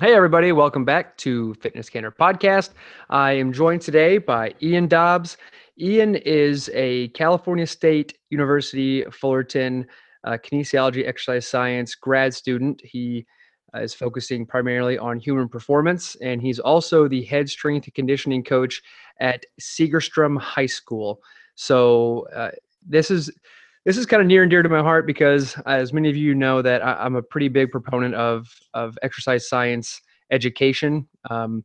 Hey, everybody, welcome back to Fitness Candor Podcast. I am joined today by Ian Dobbs. Ian is a California State University Fullerton uh, kinesiology exercise science grad student. He uh, is focusing primarily on human performance, and he's also the head strength and conditioning coach at Segerstrom High School. So, uh, this is this is kind of near and dear to my heart because, as many of you know, that I, am a pretty big proponent of of exercise science education. Um,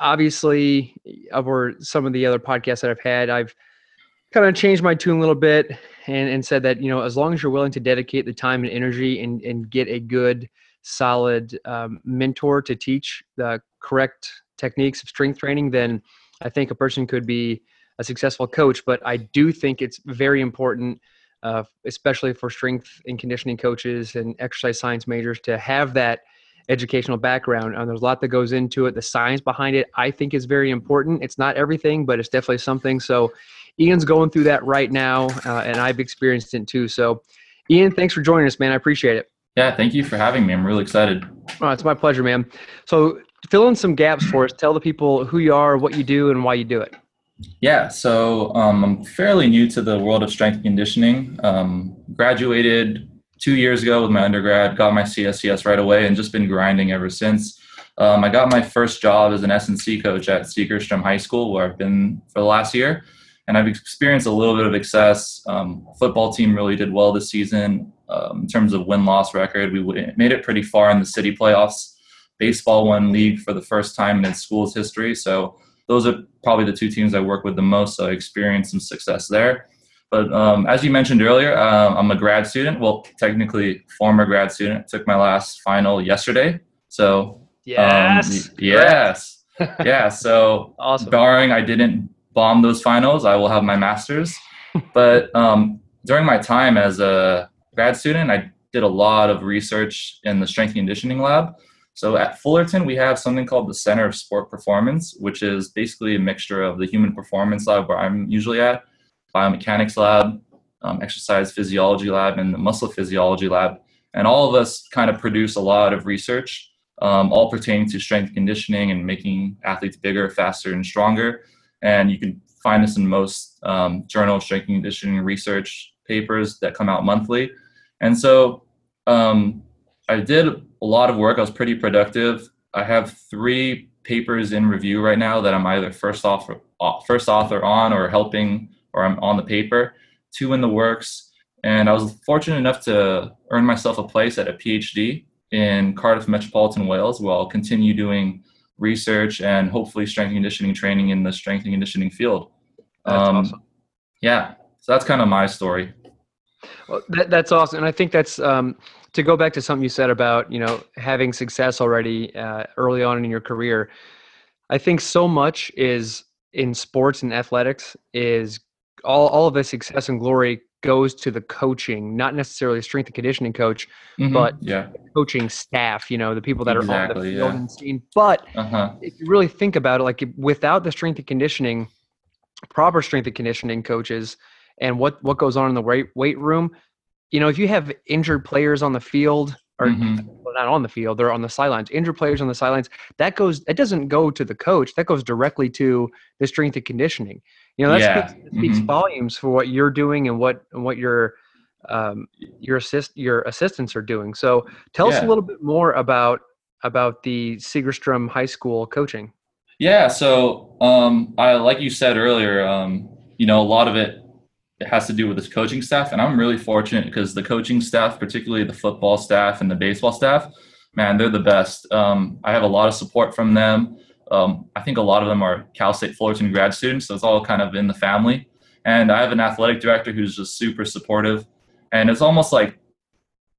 obviously, over some of the other podcasts that I've had, I've kind of changed my tune a little bit and, and said that you know as long as you're willing to dedicate the time and energy and, and get a good solid um, mentor to teach the correct techniques of strength training then i think a person could be a successful coach but i do think it's very important uh, especially for strength and conditioning coaches and exercise science majors to have that educational background. And there's a lot that goes into it. The science behind it, I think, is very important. It's not everything, but it's definitely something. So, Ian's going through that right now, uh, and I've experienced it too. So, Ian, thanks for joining us, man. I appreciate it. Yeah, thank you for having me. I'm really excited. Oh, it's my pleasure, man. So, fill in some gaps for us. Tell the people who you are, what you do, and why you do it. Yeah, so um, I'm fairly new to the world of strength conditioning. Um, graduated two years ago with my undergrad, got my CSCS right away, and just been grinding ever since. Um, I got my first job as an S&C coach at Segerstrom High School, where I've been for the last year, and I've experienced a little bit of success. Um, football team really did well this season um, in terms of win-loss record. We made it pretty far in the city playoffs. Baseball won league for the first time in its school's history, so those are probably the two teams I work with the most. So I experienced some success there. But um, as you mentioned earlier, um, I'm a grad student. Well, technically, former grad student. Took my last final yesterday. So yes, um, yes, yeah. So awesome. barring I didn't bomb those finals, I will have my master's. but um, during my time as a grad student, I did a lot of research in the strength conditioning lab. So at Fullerton, we have something called the Center of Sport Performance, which is basically a mixture of the Human Performance Lab, where I'm usually at, Biomechanics Lab, um, Exercise Physiology Lab, and the Muscle Physiology Lab. And all of us kind of produce a lot of research, um, all pertaining to strength conditioning and making athletes bigger, faster, and stronger. And you can find this in most um, journal strength conditioning research papers that come out monthly. And so um, I did a lot of work. I was pretty productive. I have three papers in review right now that I'm either first author, first author on or helping, or I'm on the paper. Two in the works, and I was fortunate enough to earn myself a place at a PhD in Cardiff Metropolitan Wales, where I'll continue doing research and hopefully strength and conditioning training in the strength and conditioning field. That's um, awesome. Yeah, so that's kind of my story. Well, that, that's awesome, and I think that's um, to go back to something you said about you know having success already uh, early on in your career i think so much is in sports and athletics is all, all of the success and glory goes to the coaching not necessarily a strength and conditioning coach mm-hmm. but yeah. coaching staff you know the people that exactly, are on the field yeah. and scene but uh-huh. if you really think about it like without the strength and conditioning proper strength and conditioning coaches and what what goes on in the weight weight room you know, if you have injured players on the field or mm-hmm. well, not on the field, they're on the sidelines, injured players on the sidelines, that goes, that doesn't go to the coach. That goes directly to the strength and conditioning. You know, that yeah. speaks, speaks mm-hmm. volumes for what you're doing and what, and what your, um, your assist, your assistants are doing. So tell yeah. us a little bit more about, about the Segerstrom High School coaching. Yeah. So, um, I, like you said earlier, um, you know, a lot of it it has to do with this coaching staff. And I'm really fortunate because the coaching staff, particularly the football staff and the baseball staff, man, they're the best. Um, I have a lot of support from them. Um, I think a lot of them are Cal State Fullerton grad students, so it's all kind of in the family. And I have an athletic director who's just super supportive. and it's almost like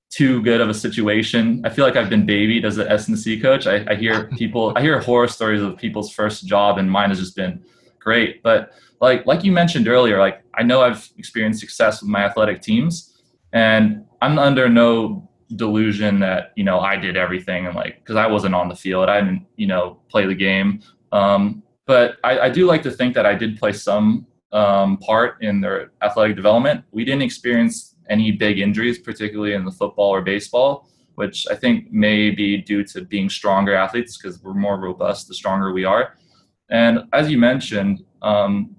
too good of a situation. I feel like I've been babied as an S&C coach. I, I hear people, I hear horror stories of people's first job, and mine has just been great. But like like you mentioned earlier, like I know I've experienced success with my athletic teams, and I'm under no delusion that you know I did everything and like because I wasn't on the field, I didn't you know play the game. Um, but I, I do like to think that I did play some um, part in their athletic development. We didn't experience any big injuries, particularly in the football or baseball, which I think may be due to being stronger athletes because we're more robust the stronger we are. And as you mentioned, um,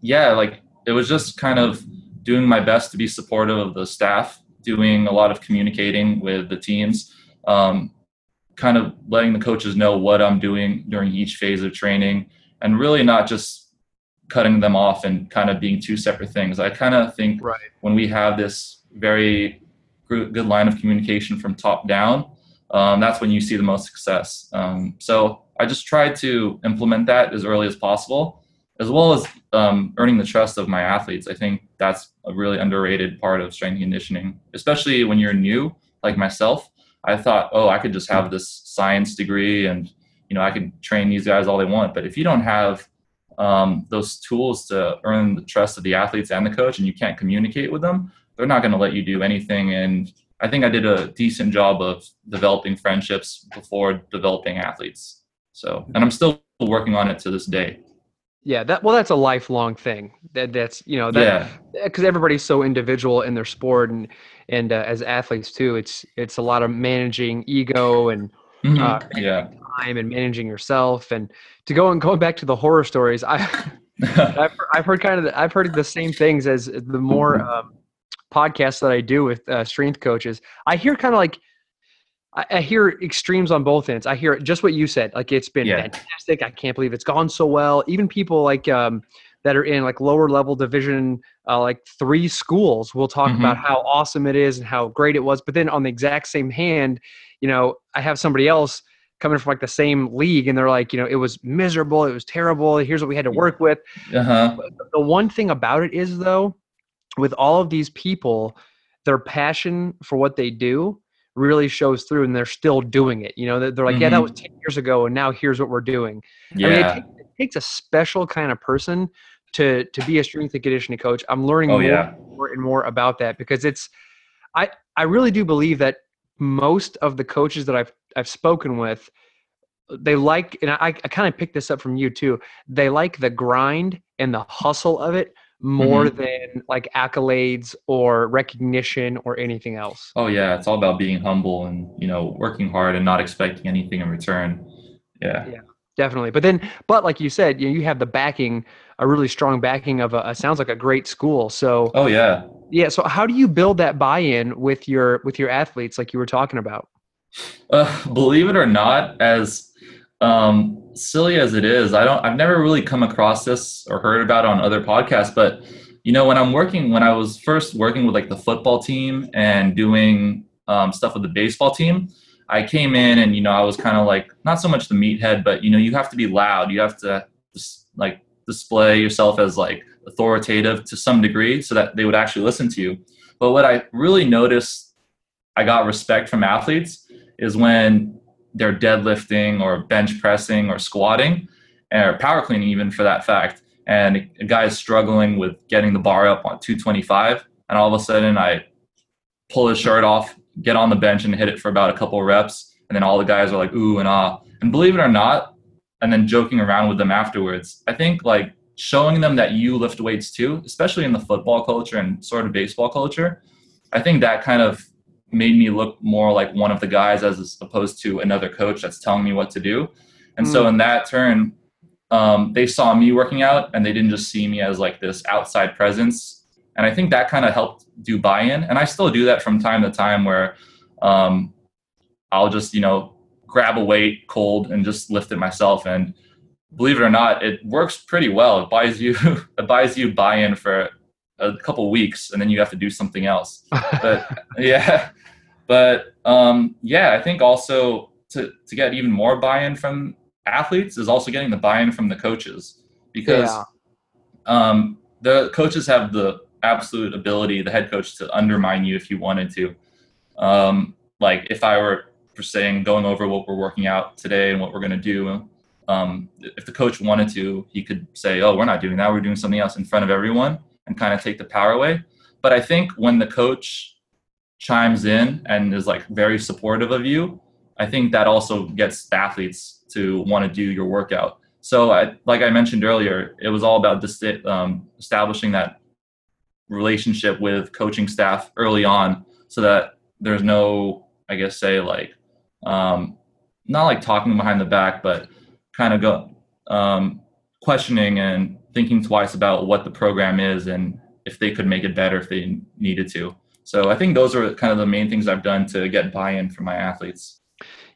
yeah, like it was just kind of doing my best to be supportive of the staff, doing a lot of communicating with the teams, um, kind of letting the coaches know what I'm doing during each phase of training, and really not just cutting them off and kind of being two separate things. I kind of think right. when we have this very good line of communication from top down, um, that's when you see the most success. Um, so I just tried to implement that as early as possible, as well as um, earning the trust of my athletes. I think that's a really underrated part of strength conditioning, especially when you're new, like myself. I thought, oh, I could just have this science degree and you know I could train these guys all they want. But if you don't have um, those tools to earn the trust of the athletes and the coach, and you can't communicate with them, they're not going to let you do anything. And I think I did a decent job of developing friendships before developing athletes. So, and I'm still working on it to this day. Yeah, that well, that's a lifelong thing. That that's you know that because yeah. everybody's so individual in their sport and and uh, as athletes too, it's it's a lot of managing ego and mm-hmm. uh, yeah time and managing yourself and to go and going back to the horror stories. I I've, I've, heard kind of the, I've heard the same things as the more um, podcasts that I do with uh, strength coaches. I hear kind of like I, I, hear extremes on both ends. I hear just what you said. Like it's been yeah. fantastic. I can't believe it's gone so well. Even people like um, that are in like lower level division, uh, like three schools, will talk mm-hmm. about how awesome it is and how great it was. But then on the exact same hand, you know, I have somebody else coming from like the same league and they're like you know it was miserable it was terrible here's what we had to work with uh-huh. the one thing about it is though with all of these people their passion for what they do really shows through and they're still doing it you know they're, like mm-hmm. yeah that was 10 years ago and now here's what we're doing yeah. I mean, it, takes, it takes a special kind of person to to be a strength and conditioning coach i'm learning oh, more, yeah. more and more about that because it's i i really do believe that most of the coaches that i've i've spoken with they like and i, I kind of picked this up from you too they like the grind and the hustle of it more mm-hmm. than like accolades or recognition or anything else. Oh yeah, it's all about being humble and you know working hard and not expecting anything in return. Yeah. Yeah. Definitely. But then but like you said, you know, you have the backing a really strong backing of a, a sounds like a great school. So Oh yeah. Yeah, so how do you build that buy-in with your with your athletes like you were talking about? Uh, believe it or not as um, silly as it is, I don't. I've never really come across this or heard about on other podcasts. But you know, when I'm working, when I was first working with like the football team and doing um, stuff with the baseball team, I came in and you know I was kind of like not so much the meathead, but you know you have to be loud. You have to like display yourself as like authoritative to some degree so that they would actually listen to you. But what I really noticed, I got respect from athletes is when they're deadlifting or bench pressing or squatting or power cleaning even for that fact. And a guy is struggling with getting the bar up on 225 and all of a sudden i pull his shirt off get on the bench and hit it for about a couple reps. And then all the guys are like ooh and ah. And believe it or not and then joking around with them afterwards i think like showing them that you lift weights too especially in the football culture and sort of baseball culture i think that kind of made me look more like one of the guys as opposed to another coach that's telling me what to do. And mm. so in that turn, um, they saw me working out and they didn't just see me as like this outside presence. And I think that kind of helped do buy-in. And I still do that from time to time where um, I'll just, you know, grab a weight cold and just lift it myself. And believe it or not, it works pretty well. It buys you, it buys you buy-in for a couple weeks and then you have to do something else. But yeah, but um, yeah, I think also to, to get even more buy-in from athletes is also getting the buy-in from the coaches because yeah. um, the coaches have the absolute ability, the head coach, to undermine you if you wanted to. Um, like if I were for saying going over what we're working out today and what we're going to do, um, if the coach wanted to, he could say, "Oh, we're not doing that. We're doing something else in front of everyone," and kind of take the power away. But I think when the coach chimes in and is like very supportive of you, I think that also gets athletes to want to do your workout. So, I, like I mentioned earlier, it was all about um, establishing that relationship with coaching staff early on, so that there's no, I guess, say like, um, not like talking behind the back, but kind of go um, questioning and thinking twice about what the program is and if they could make it better if they needed to. So I think those are kind of the main things I've done to get buy-in from my athletes.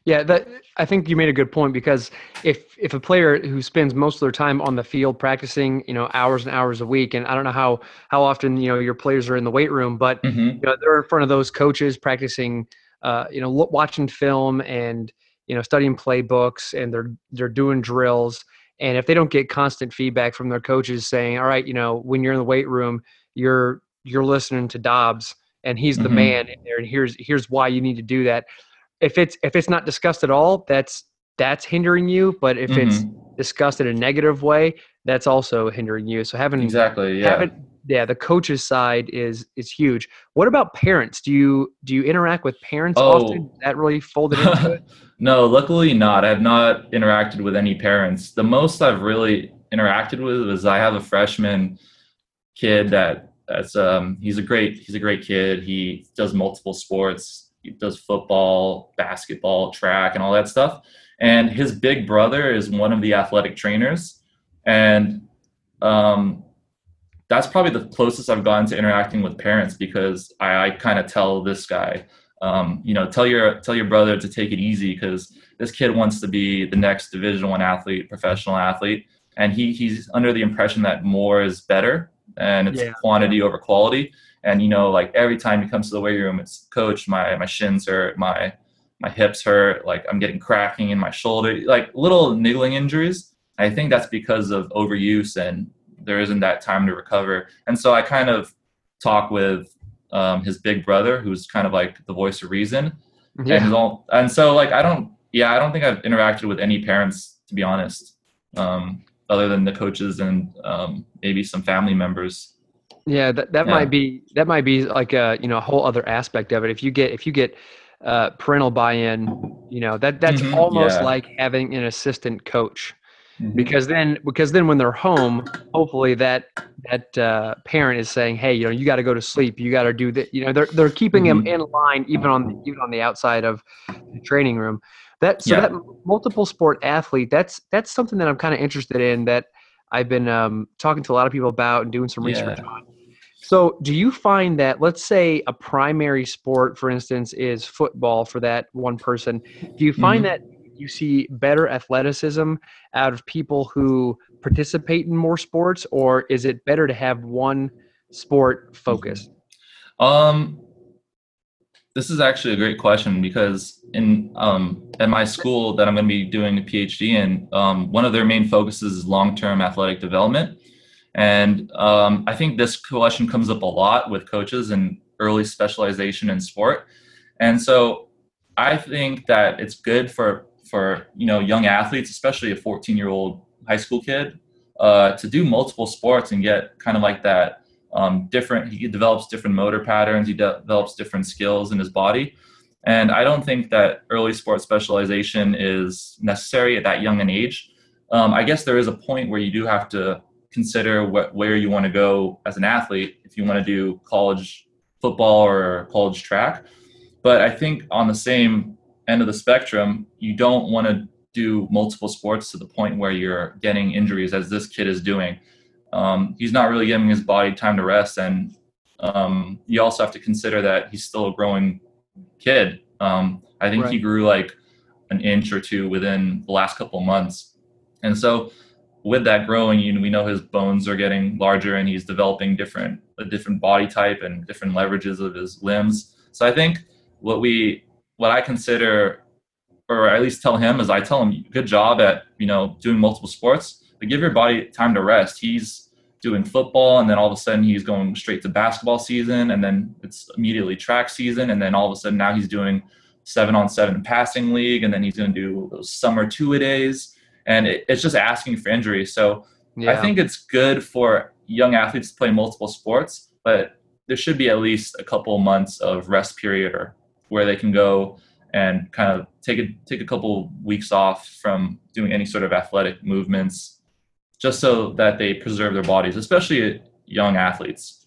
Yeah, that I think you made a good point because if if a player who spends most of their time on the field practicing, you know, hours and hours a week, and I don't know how how often you know your players are in the weight room, but mm-hmm. you know they're in front of those coaches practicing, uh, you know, watching film and you know studying playbooks, and they're they're doing drills, and if they don't get constant feedback from their coaches saying, all right, you know, when you're in the weight room, you're you're listening to Dobbs and he's the mm-hmm. man in there, and here's here's why you need to do that if it's if it's not discussed at all, that's that's hindering you. But if mm-hmm. it's discussed in a negative way, that's also hindering you. So having exactly yeah. Having, yeah, the coaches side is is huge. What about parents? Do you do you interact with parents oh. often? that really folded into it? no, luckily not. I have not interacted with any parents. The most I've really interacted with is I have a freshman kid that that's um he's a great he's a great kid. He does multiple sports he does football, basketball, track, and all that stuff. And his big brother is one of the athletic trainers, and um, that's probably the closest I've gotten to interacting with parents because I, I kind of tell this guy, um, you know, tell your tell your brother to take it easy because this kid wants to be the next Division One athlete, professional athlete, and he he's under the impression that more is better and it's yeah. quantity over quality. And you know, like every time he comes to the weight room, it's coach, my my shins hurt, my my hips hurt, like I'm getting cracking in my shoulder, like little niggling injuries. I think that's because of overuse and there isn't that time to recover. And so I kind of talk with um, his big brother, who's kind of like the voice of reason. Yeah. And, all, and so like I don't, yeah, I don't think I've interacted with any parents to be honest, um, other than the coaches and um, maybe some family members. Yeah, that, that yeah. might be that might be like a you know a whole other aspect of it. If you get if you get uh, parental buy-in, you know that that's mm-hmm, almost yeah. like having an assistant coach. Mm-hmm. Because then, because then, when they're home, hopefully that that uh, parent is saying, "Hey, you know, you got to go to sleep. You got to do that." You know, they're they're keeping mm-hmm. them in line even on the, even on the outside of the training room. That so yeah. that multiple sport athlete. That's that's something that I'm kind of interested in. That I've been um, talking to a lot of people about and doing some research yeah. on. So, do you find that, let's say, a primary sport, for instance, is football for that one person? Do you find mm-hmm. that you see better athleticism out of people who participate in more sports, or is it better to have one sport focus? Um, this is actually a great question because in um, at my school that I'm going to be doing a PhD in, um, one of their main focuses is long-term athletic development. And um, I think this question comes up a lot with coaches and early specialization in sport. And so I think that it's good for for you know young athletes, especially a 14 year old high school kid, uh, to do multiple sports and get kind of like that um, different. He develops different motor patterns. He de- develops different skills in his body. And I don't think that early sports specialization is necessary at that young an age. Um, I guess there is a point where you do have to consider where you want to go as an athlete if you want to do college football or college track. But I think on the same end of the spectrum, you don't want to do multiple sports to the point where you're getting injuries, as this kid is doing. Um, he's not really giving his body time to rest, and um, you also have to consider that he's still a growing kid. Um, I think right. he grew like an inch or two within the last couple months, and so with that growing, you know, we know his bones are getting larger and he's developing different a different body type and different leverages of his limbs. So I think what we what I consider or at least tell him is I tell him good job at, you know, doing multiple sports, but give your body time to rest. He's doing football and then all of a sudden he's going straight to basketball season and then it's immediately track season and then all of a sudden now he's doing seven on seven passing league and then he's going to do those summer two a days and it, it's just asking for injury so yeah. i think it's good for young athletes to play multiple sports but there should be at least a couple months of rest period or where they can go and kind of take a take a couple weeks off from doing any sort of athletic movements just so that they preserve their bodies, especially young athletes.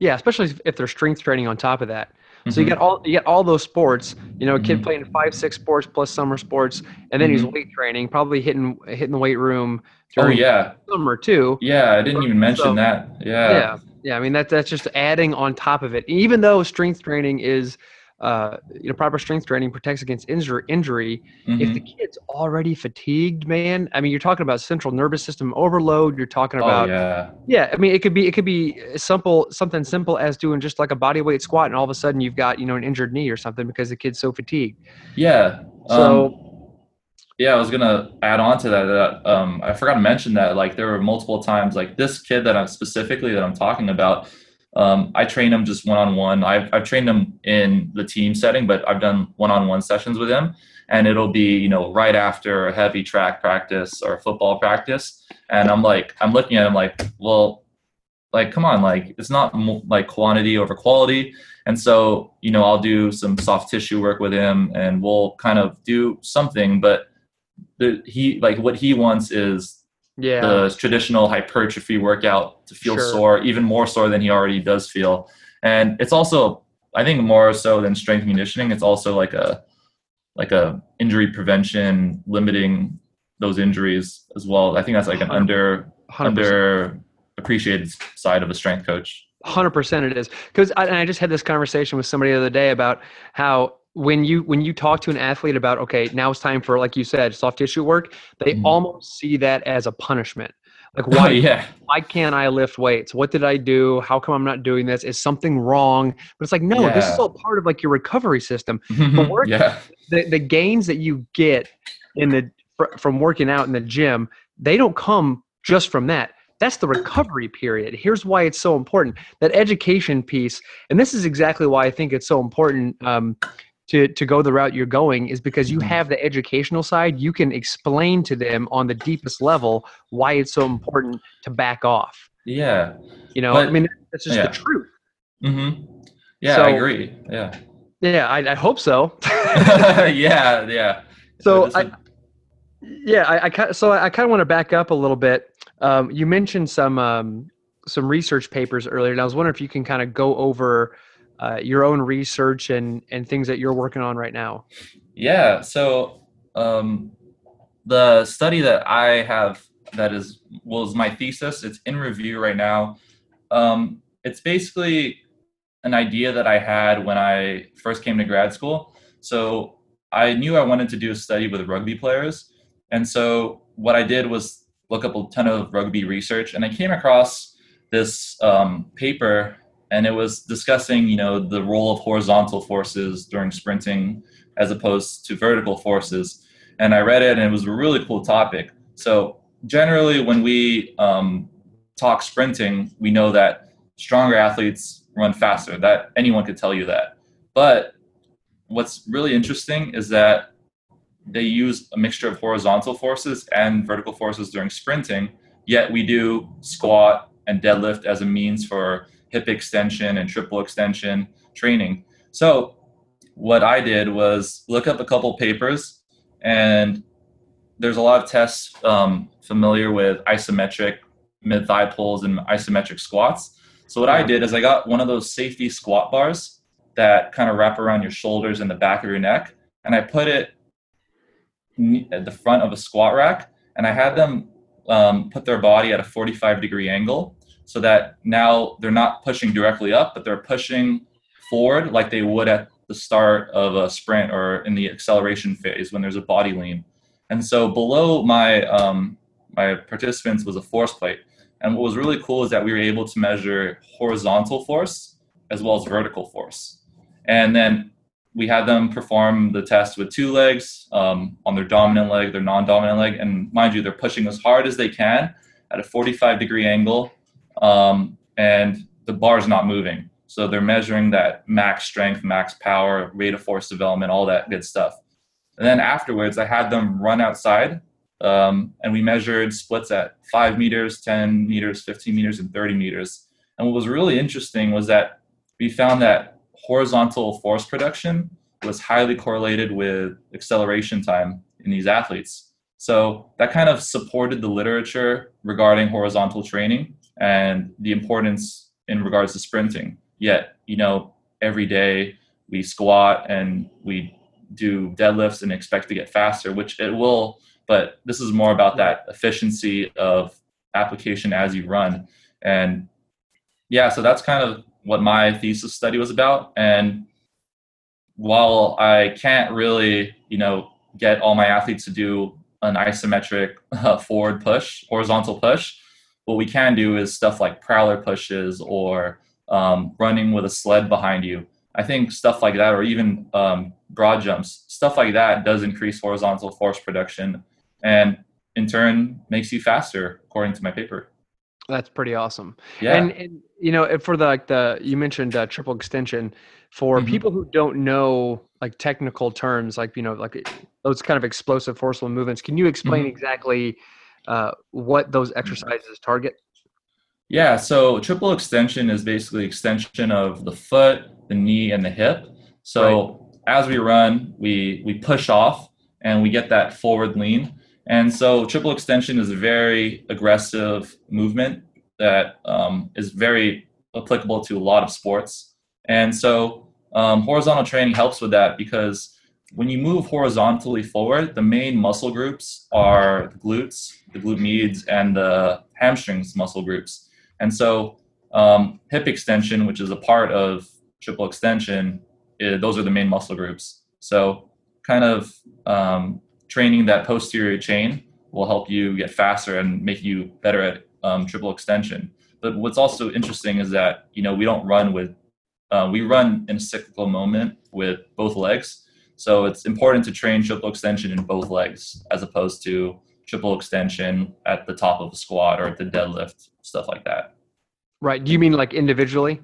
Yeah, especially if they're strength training on top of that. Mm-hmm. So you mm-hmm. get all you get all those sports. You know, a kid mm-hmm. playing five, six sports plus summer sports, and then mm-hmm. he's weight training, probably hitting hitting the weight room. Oh yeah, summer too. Yeah, I didn't even mention so, that. Yeah. Yeah, yeah. I mean that that's just adding on top of it. Even though strength training is uh, you know, proper strength training protects against injury. Injury. Mm-hmm. If the mm-hmm. kid's already fatigued, man, I mean, you're talking about central nervous system overload. You're talking oh, about, oh, yeah, yeah. I mean, it could be, it could be simple, something simple as doing just like a body weight squat, and all of a sudden you've got, you know, an injured knee or something because the kid's so fatigued. Yeah. So. Um, yeah, I was gonna add on to that. That um, I forgot to mention that like there were multiple times like this kid that I'm specifically that I'm talking about um, I train them just one on one. I've I've trained them in the team setting, but I've done one on one sessions with them, and it'll be you know right after a heavy track practice or football practice, and I'm like I'm looking at him like, well, like come on, like it's not like quantity over quality, and so you know I'll do some soft tissue work with him, and we'll kind of do something, but the, he like what he wants is yeah. the traditional hypertrophy workout to feel sure. sore, even more sore than he already does feel. And it's also, I think, more so than strength conditioning. It's also like a like a injury prevention, limiting those injuries as well. I think that's like an 100%. under 100%. under appreciated side of a strength coach. Hundred percent, it is because I, I just had this conversation with somebody the other day about how when you when you talk to an athlete about okay now it's time for like you said soft tissue work they mm-hmm. almost see that as a punishment. Like why oh, yeah. why can't i lift weights? What did i do? How come i'm not doing this? Is something wrong? But it's like no yeah. this is all part of like your recovery system. But work, yeah. the, the gains that you get in the from working out in the gym they don't come just from that. That's the recovery period. Here's why it's so important. That education piece and this is exactly why i think it's so important um, to to go the route you're going is because you mm-hmm. have the educational side you can explain to them on the deepest level why it's so important to back off. Yeah you know but, i mean that's just yeah. the truth. Mm-hmm. Yeah so, i agree. Yeah. Yeah i, I hope so. Yeah yeah. So i yeah i, I so i kind of want to back up a little bit. Um, you mentioned some um, some research papers earlier and i was wondering if you can kind of go over uh, your own research and and things that you're working on right now? Yeah so um, the study that i have that is was my thesis it's in review right now. Um, it's basically an idea that i had when i first came to grad school. So i knew i wanted to do a study with rugby players and so what i did was look up a ton of rugby research and i came across this um, paper and it was discussing you know the role of horizontal forces during sprinting as opposed to vertical forces. And i read it and it was a really cool topic. So generally when we um, talk sprinting we know that stronger athletes run faster. That anyone could tell you that. But what's really interesting is that they use a mixture of horizontal forces and vertical forces during sprinting yet we do squat and deadlift as a means for hip extension and triple extension training. So what I did was look up a couple papers, and there's a lot of tests um, familiar with isometric mid thigh pulls and isometric squats. So what I did is I got one of those safety squat bars that kind of wrap around your shoulders and the back of your neck, and I put it at the front of a squat rack, and I had them um, put their body at a 45 degree angle so that now they're not pushing directly up, but they're pushing forward like they would at the start of a sprint or in the acceleration phase when there's a body lean. And so below my um, my participants was a force plate. And what was really cool is that we were able to measure horizontal force as well as vertical force. And then we had them perform the test with two legs um, on their dominant leg, their non dominant leg. And mind you, they're pushing as hard as they can at a 45 degree angle um, and the bar is not moving. So they're measuring that max strength, max power, rate of force development, all that good stuff. And then afterwards, I had them run outside um, and we measured splits at five meters, 10 meters, 15 meters, and 30 meters. And what was really interesting was that we found that horizontal force production was highly correlated with acceleration time in these athletes. So that kind of supported the literature regarding horizontal training and the importance in regards to sprinting. Yet, you know, every day we squat and we do deadlifts and expect to get faster, which it will, but this is more about that efficiency of application as you run. And yeah, so that's kind of what my thesis study was about. And while I can't really, you know, get all my athletes to do an isometric uh, forward push, horizontal push, what we can do is stuff like prowler pushes or um, running with a sled behind you. I think stuff like that, or even um, broad jumps, stuff like that does increase horizontal force production and in turn makes you faster, according to my paper. That's pretty awesome. Yeah. And, and you know, for the like the you mentioned uh, triple extension for mm-hmm. people who don't know like technical terms, like you know, like those kind of explosive forceful movements. Can you explain mm-hmm. exactly uh, what those exercises target? Yeah. So triple extension is basically extension of the foot, the knee, and the hip. So right. as we run, we we push off and we get that forward lean. And so triple extension is a very aggressive movement that um, is very applicable to a lot of sports. And so um, horizontal training helps with that because when you move horizontally forward, the main muscle groups are the glutes, the glute medius, and the hamstrings muscle groups. And so um, hip extension, which is a part of triple extension, is, those are the main muscle groups. So kind of um, training that posterior chain will help you get faster and make you better at um, triple extension. But what's also interesting is that you know we don't run with uh, we run in a cyclical moment with both legs. So it's important to train triple extension in both legs as opposed to triple extension at the top of a squat or at the deadlift, stuff like that. Right. Do you mean like individually?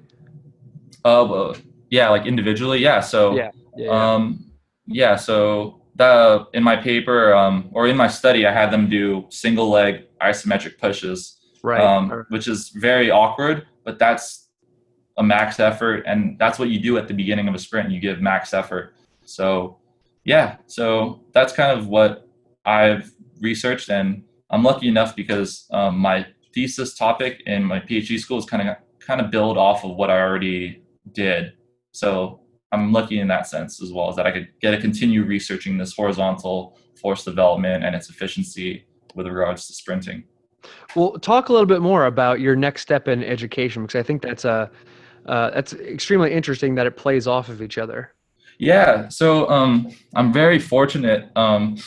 Uh, yeah, like individually. Yeah. So, yeah. yeah, yeah. um, yeah. So the in my paper um, or in my study, I had them do single leg isometric pushes, right. Um, which is very awkward, but that's a max effort, and that's what you do at the beginning of a sprint. You give max effort. So, yeah. So that's kind of what I've researched, and I'm lucky enough because um, my thesis topic in my PhD school is kind of kind of build off of what I already did. So I'm lucky in that sense as well, as that I could get to continue researching this horizontal force development and its efficiency with regards to sprinting. Well, talk a little bit more about your next step in education because I think that's a uh, that's extremely interesting that it plays off of each other. Yeah, so um, I'm very fortunate. Um,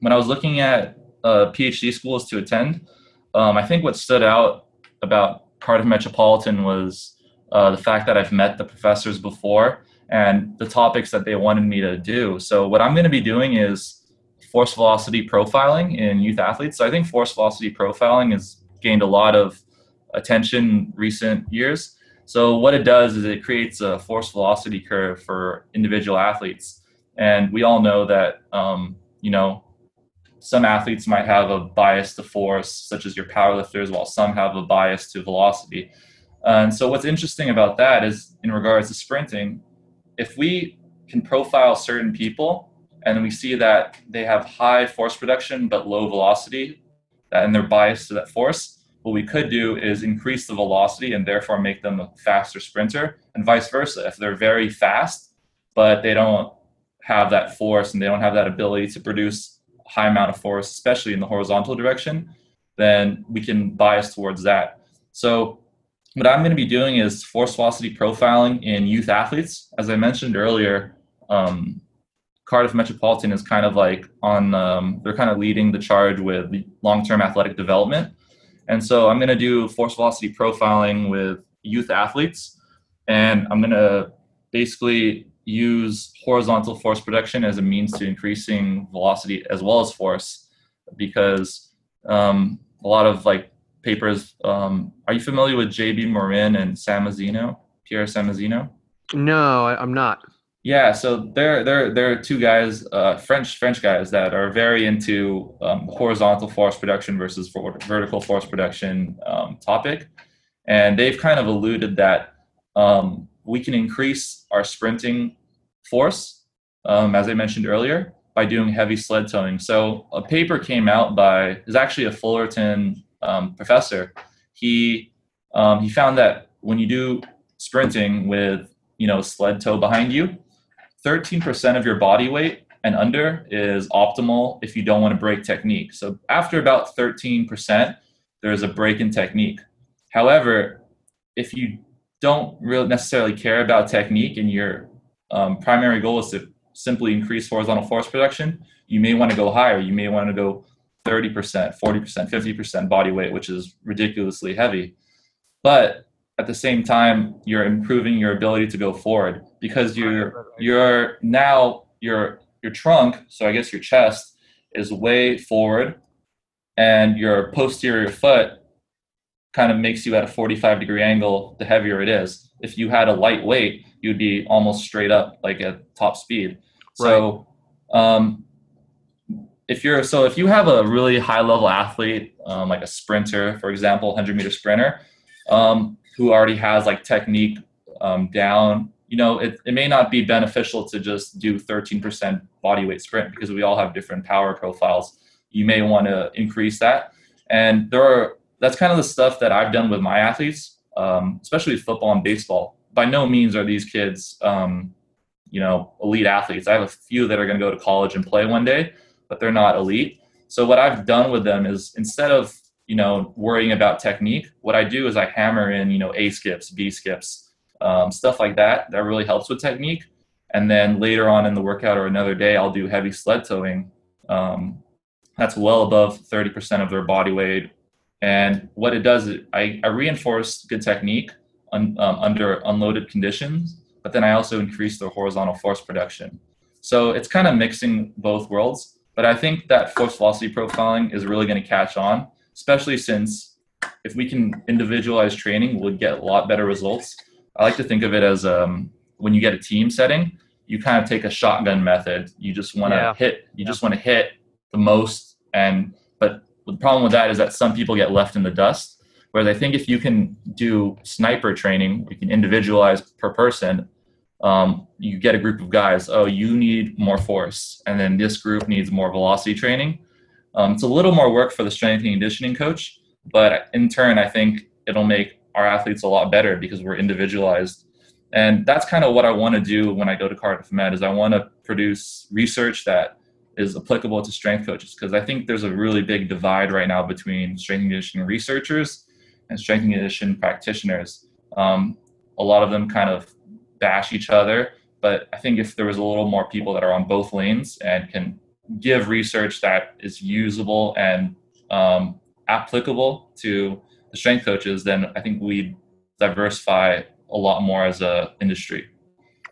when I was looking at uh, PhD schools to attend, um, I think what stood out about Cardiff Metropolitan was uh, the fact that I've met the professors before and the topics that they wanted me to do. So what I'm going to be doing is force velocity profiling in youth athletes. So I think force velocity profiling has gained a lot of attention recent years. So what it does is it creates a force velocity curve for individual athletes, and we all know that um, you know some athletes might have a bias to force, such as your powerlifters, while some have a bias to velocity. And so what's interesting about that is in regards to sprinting, if we can profile certain people and we see that they have high force production but low velocity and they're biased to that force what we could do is increase the velocity and therefore make them a faster sprinter and vice versa if they're very fast but they don't have that force and they don't have that ability to produce a high amount of force especially in the horizontal direction then we can bias towards that so what I'm going to be doing is force velocity profiling in youth athletes. As I mentioned earlier, um, Cardiff Metropolitan is kind of like on, um, they're kind of leading the charge with long term athletic development. And so I'm going to do force velocity profiling with youth athletes. And I'm going to basically use horizontal force production as a means to increasing velocity as well as force because um, a lot of like papers. Um, are you familiar with J.B. Morin and Samozino, Pierre Samozino? No, I'm not. Yeah, so they're they're they're two guys, uh, French French guys that are very into um, horizontal force production versus vertical force production um, topic, and they've kind of alluded that um, we can increase our sprinting force, um, as I mentioned earlier, by doing heavy sled towing. So a paper came out by is actually a Fullerton um, professor. He um, he found that when you do sprinting with you know sled tow behind you 13% of your body weight and under is optimal if you don't want to break technique. So after about 13%, there's a break in technique. However, if you don't really necessarily care about technique and your um, primary goal is to simply increase horizontal force production, you may want to go higher. You may want to go 30%, 40%, 50% body weight, which is ridiculously heavy. But at the same time you're improving your ability to go forward because you're you're now your your trunk so i guess your chest is way forward and your posterior foot kind of makes you at a 45 degree angle the heavier it is. If you had a light weight you'd be almost straight up like at top speed. So um, if you're so if you have a really high level athlete um, like a sprinter for example 100 meter sprinter um, who already has like technique um, down, you know, it, it may not be beneficial to just do 13% body weight sprint because we all have different power profiles. You may want to increase that. And there are, that's kind of the stuff that I've done with my athletes, um, especially football and baseball. By no means are these kids, um, you know, elite athletes. I have a few that are going to go to college and play one day, but they're not elite. So what I've done with them is instead of you know, worrying about technique, what I do is I hammer in, you know, A skips, B skips, um, stuff like that. That really helps with technique. And then later on in the workout or another day, I'll do heavy sled towing. Um, that's well above 30% of their body weight. And what it does is I, I reinforce good technique un, um, under unloaded conditions, but then I also increase their horizontal force production. So it's kind of mixing both worlds. But I think that force velocity profiling is really going to catch on especially since if we can individualize training, we'll get a lot better results. I like to think of it as um, when you get a team setting, you kind of take a shotgun method. You just want to yeah. hit. You yeah. just want to hit the most. And but the problem with that is that some people get left in the dust. Whereas I think if you can do sniper training, you can individualize per person. Um, you get a group of guys. Oh, you need more force, and then this group needs more velocity training um, it's a little more work for the strength and conditioning coach, but in turn, I think it'll make our athletes a lot better because we're individualized. And that's kind of what I want to do when I go to Cardiff Met is I want to produce research that is applicable to strength coaches because I think there's a really big divide right now between strength and conditioning researchers and strength and conditioning practitioners. Um, a lot of them kind of bash each other, but I think if there was a little more people that are on both lanes and can give research that is usable and um, applicable to the strength coaches, then I think we diversify a lot more as a industry.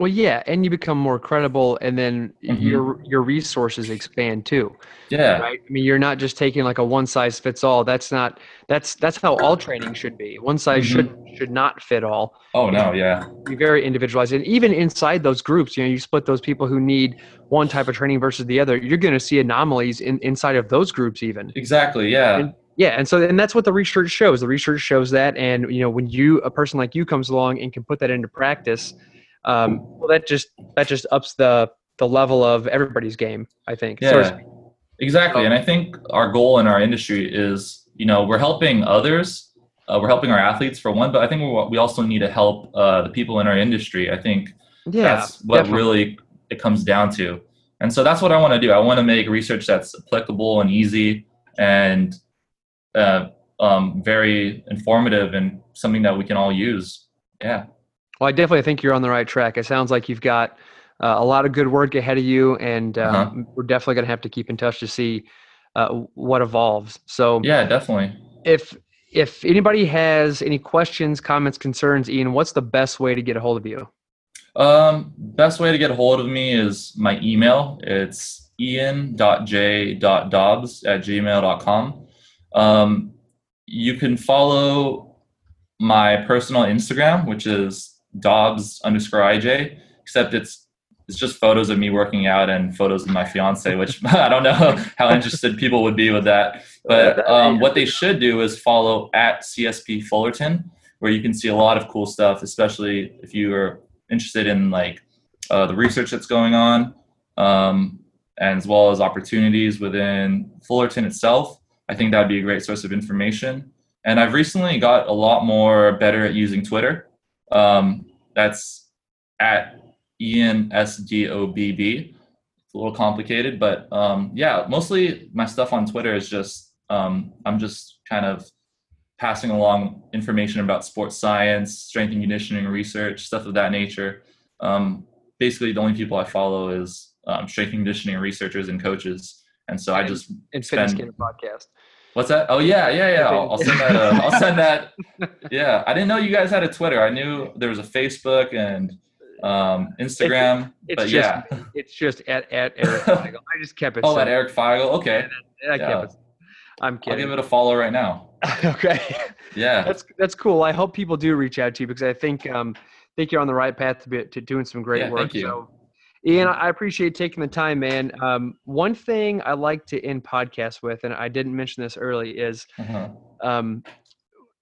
Well, yeah, and you become more credible, and then mm-hmm. your your resources expand too. Yeah, right. I mean, you're not just taking like a one size fits all. That's not that's that's how all training should be. One size mm-hmm. should should not fit all. Oh no, yeah. Be very individualized, and even inside those groups, you know, you split those people who need one type of training versus the other. You're going to see anomalies in inside of those groups, even. Exactly. Yeah. And, yeah, and so and that's what the research shows. The research shows that, and you know, when you a person like you comes along and can put that into practice um, well, that just that just ups the the level of everybody's game. I think. Yeah. exactly, and I think our goal in our industry is, you know, we're helping others. Uh, we're helping our athletes for one, but I think we also need to help uh, the people in our industry. I think yeah, that's what definitely. really it comes down to. And so that's what I want to do. I want to make research that's applicable and easy and uh, um, very informative and something that we can all use. Yeah. Well, I definitely think you're on the right track. It sounds like you've got uh, a lot of good work ahead of you, and uh, uh-huh. we're definitely going to have to keep in touch to see uh, what evolves. So yeah, definitely. If if anybody has any questions, comments, concerns, Ian, what's the best way to get a hold of you? Um, best way to get a hold of me is my email. It's ian.j.dobbs at gmail.com. Um, you can follow my personal Instagram, which is Dobbs underscore IJ, except it's it's just photos of me working out and photos of my fiance, which I don't know how interested people would be with that. But um, what they should do is follow at CSP Fullerton, where you can see a lot of cool stuff, especially if you are interested in like uh, the research that's going on, um, as well as opportunities within Fullerton itself. I think that would be a great source of information. And I've recently got a lot more better at using Twitter. Um, that's at Ian S D O B B. It's a little complicated, but um, yeah, mostly my stuff on Twitter is just um, I'm just kind of passing along information about sports science, strength and conditioning research, stuff of that nature. Um, basically, the only people I follow is um, strength and conditioning researchers and coaches, and so I just and spend, Fitness podcast. What's that? Oh yeah, yeah, yeah. I'll, I'll send that. Uh, I'll send that. Yeah, I didn't know you guys had a Twitter. I knew there was a Facebook and um, Instagram. It's, it's but just, yeah, it's just at at Eric Feigl. I just kept it. Oh, at Eric Feigl. Okay. I yeah. kept it. I'm kidding. I'll give it a follow right now. okay. Yeah. That's that's cool. I hope people do reach out to you because I think um think you're on the right path to be to doing some great yeah, work. Thank you. So, Ian, I appreciate taking the time, man. Um, one thing I like to end podcasts with, and I didn't mention this early, is uh-huh. um,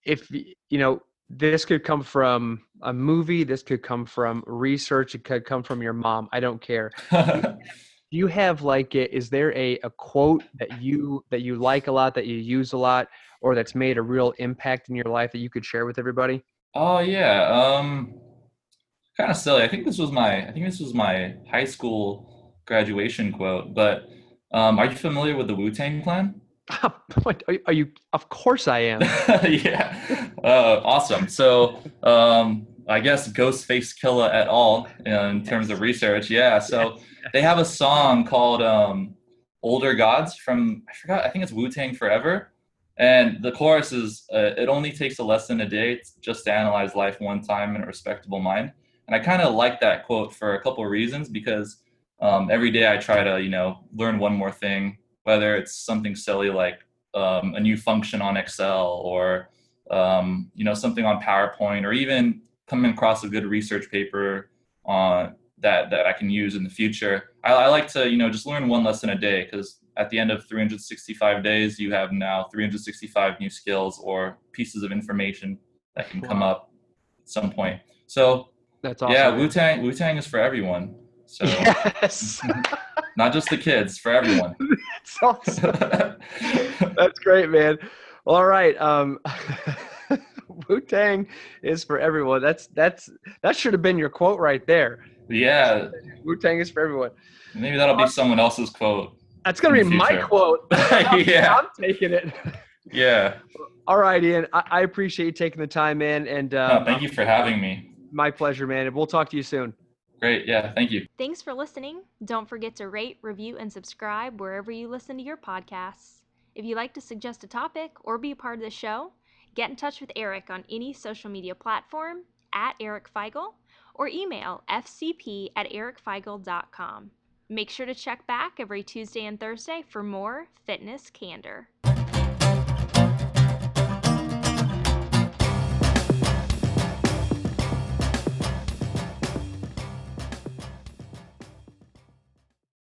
if you know this could come from a movie this could come from research it could come from your mom i don't care do you have like it is there a, a quote that you that you like a lot that you use a lot or that's made a real impact in your life that you could share with everybody oh yeah um kind of silly i think this was my i think this was my high school graduation quote but um, are you familiar with the wu-tang clan are you? Of course I am. yeah. Uh, awesome. So um, I guess Ghostface Killah et al. in terms of research. Yeah. So they have a song called um, "Older Gods" from I forgot. I think it's Wu Tang Forever. And the chorus is, uh, "It only takes a less than a day just to analyze life one time in a respectable mind." And I kind of like that quote for a couple of reasons because um, every day I try to, you know, learn one more thing whether it's something silly like um, a new function on Excel or um, you know something on PowerPoint or even coming across a good research paper on that that I can use in the future. I, I like to you know just learn one lesson a day because at the end of 365 days you have now 365 new skills or pieces of information that can wow. come up at some point. So that's awesome. Yeah, Wu Tang Wu Tang is for everyone. So yes. not just the kids, for everyone. That's awesome. That's great, man. all right. Um, Wu Tang is for everyone. That's that's that should have been your quote right there. Yeah. Wu Tang is for everyone. Maybe that'll be someone else's quote. That's gonna be my quote. yeah. I'm taking it. Yeah. All right, Ian. I, I appreciate you taking the time, man. And um, no, thank you for having me. My pleasure, man. And we'll talk to you soon. Great. Yeah. Thank you. Thanks for listening. Don't forget to rate, review, and subscribe wherever you listen to your podcasts. If you'd like to suggest a topic or be a part of the show, get in touch with Eric on any social media platform at Eric Feigl or email fcp at ericfeigl.com. Make sure to check back every Tuesday and Thursday for more fitness candor.